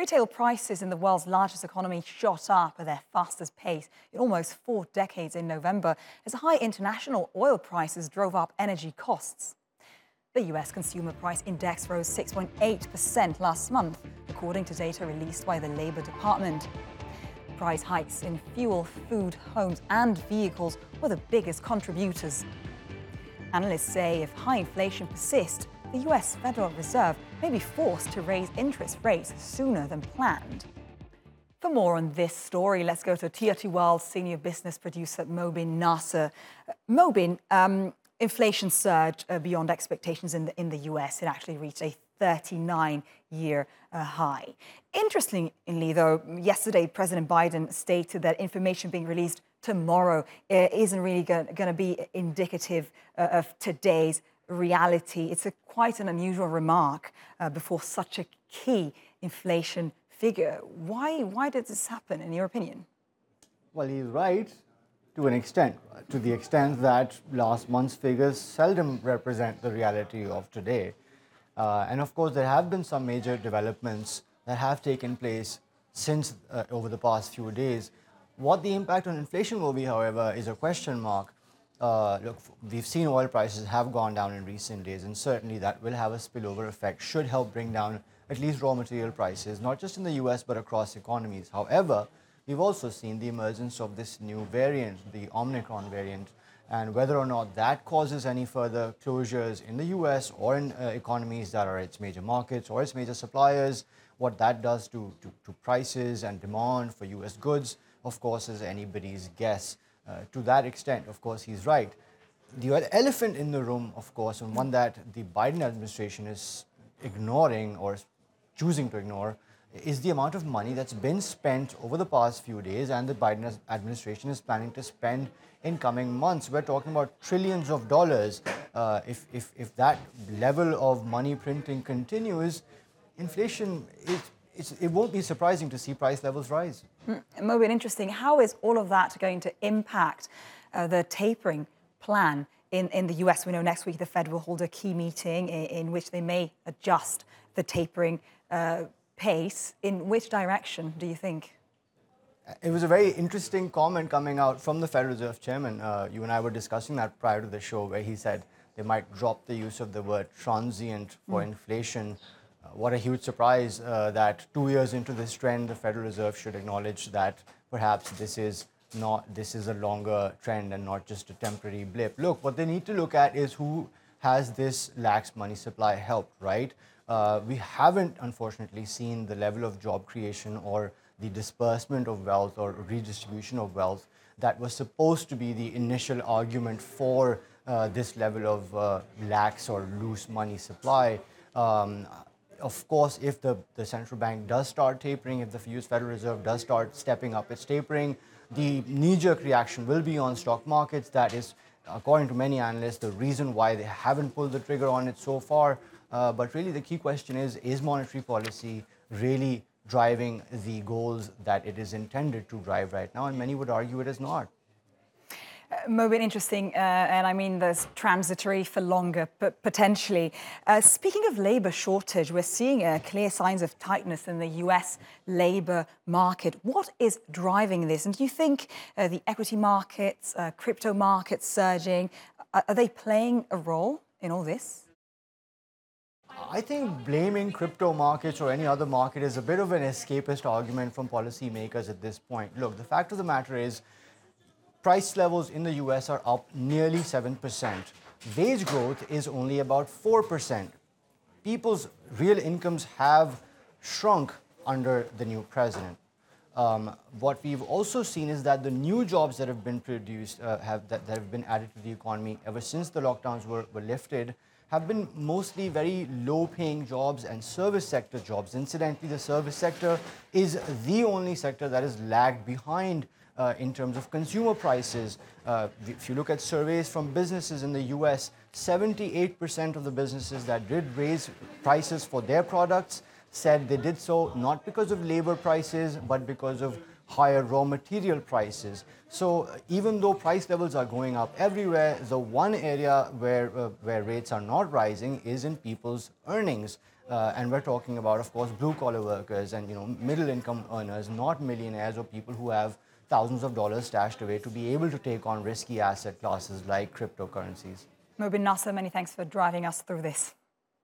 Retail prices in the world's largest economy shot up at their fastest pace in almost four decades in November as high international oil prices drove up energy costs. The US Consumer Price Index rose 6.8% last month, according to data released by the Labor Department. Price hikes in fuel, food, homes, and vehicles were the biggest contributors. Analysts say if high inflation persists, the US Federal Reserve may be forced to raise interest rates sooner than planned. For more on this story, let's go to World senior business producer Mobin Nasir. Uh, Mobin, um, inflation surged uh, beyond expectations in the, in the US. It actually reached a 39 year uh, high. Interestingly, though, yesterday President Biden stated that information being released tomorrow uh, isn't really going to be indicative uh, of today's reality. It's a, quite an unusual remark uh, before such a key inflation figure. Why, why did this happen, in your opinion? Well, he's right to an extent, to the extent that last month's figures seldom represent the reality of today. Uh, and of course, there have been some major developments that have taken place since uh, over the past few days. What the impact on inflation will be, however, is a question mark. Uh, look, we've seen oil prices have gone down in recent days, and certainly that will have a spillover effect, should help bring down at least raw material prices, not just in the US, but across economies. However, we've also seen the emergence of this new variant, the Omicron variant, and whether or not that causes any further closures in the US or in uh, economies that are its major markets or its major suppliers, what that does to, to, to prices and demand for US goods, of course, is anybody's guess. Uh, to that extent, of course, he's right. The elephant in the room, of course, and one that the Biden administration is ignoring or choosing to ignore, is the amount of money that's been spent over the past few days and the Biden administration is planning to spend in coming months. We're talking about trillions of dollars. Uh, if, if, if that level of money printing continues, inflation, it, it won't be surprising to see price levels rise. Mm, Mobin, interesting. How is all of that going to impact uh, the tapering plan in, in the US? We know next week the Fed will hold a key meeting in, in which they may adjust the tapering uh, pace. In which direction do you think? It was a very interesting comment coming out from the Federal Reserve Chairman. Uh, you and I were discussing that prior to the show, where he said they might drop the use of the word transient for mm. inflation uh, what a huge surprise uh, that two years into this trend, the Federal Reserve should acknowledge that perhaps this is not this is a longer trend and not just a temporary blip. Look, what they need to look at is who has this lax money supply helped, right? Uh, we haven't, unfortunately, seen the level of job creation or the disbursement of wealth or redistribution of wealth that was supposed to be the initial argument for uh, this level of uh, lax or loose money supply. Um, of course, if the, the central bank does start tapering, if the US Federal Reserve does start stepping up its tapering, the knee jerk reaction will be on stock markets. That is, according to many analysts, the reason why they haven't pulled the trigger on it so far. Uh, but really, the key question is is monetary policy really driving the goals that it is intended to drive right now? And many would argue it is not. Uh, interesting, uh, and I mean there's transitory for longer, but potentially. Uh, speaking of labour shortage, we're seeing uh, clear signs of tightness in the US labour market. What is driving this? And do you think uh, the equity markets, uh, crypto markets surging, are they playing a role in all this? I think blaming crypto markets or any other market is a bit of an escapist argument from policymakers at this point. Look, the fact of the matter is, price levels in the US are up nearly 7%. Wage growth is only about 4%. People's real incomes have shrunk under the new president. Um, what we've also seen is that the new jobs that have been produced, uh, have, that, that, have been added to the economy ever since the lockdowns were, were lifted, have been mostly very low paying jobs and service sector jobs. Incidentally, the service sector is the only sector that is lagged behind uh, in terms of consumer prices. Uh, if you look at surveys from businesses in the US, 78% of the businesses that did raise prices for their products said they did so not because of labor prices, but because of higher raw material prices. So uh, even though price levels are going up everywhere, the one area where, uh, where rates are not rising is in people's earnings. uh, and we're talking about, of course, blue collar workers and you know middle income earners, not millionaires or people who have thousands of dollars stashed away to be able to take on risky asset classes like cryptocurrencies. Mobin Nasir, many thanks for driving us through this.